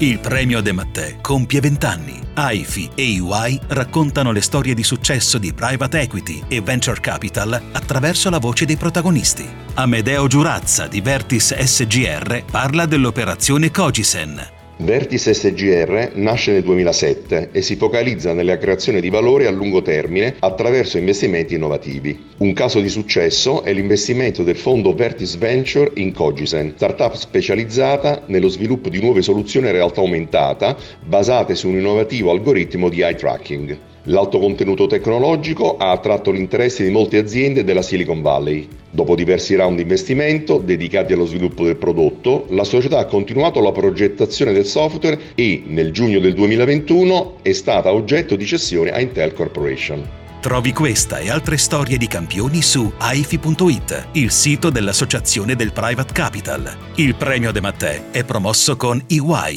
Il premio De Mattè compie 20 anni. AIFI e EY raccontano le storie di successo di private equity e venture capital attraverso la voce dei protagonisti. Amedeo Giurazza di Vertis SGR parla dell'operazione Cogisen Vertis SGR nasce nel 2007 e si focalizza nella creazione di valore a lungo termine attraverso investimenti innovativi. Un caso di successo è l'investimento del fondo Vertis Venture in Cogisen, startup specializzata nello sviluppo di nuove soluzioni a realtà aumentata basate su un innovativo algoritmo di eye tracking. L'alto contenuto tecnologico ha attratto l'interesse di molte aziende della Silicon Valley. Dopo diversi round di investimento dedicati allo sviluppo del prodotto, la società ha continuato la progettazione del software e nel giugno del 2021 è stata oggetto di cessione a Intel Corporation. Trovi questa e altre storie di campioni su aifi.it, il sito dell'Associazione del Private Capital. Il premio De Mattè è promosso con EY.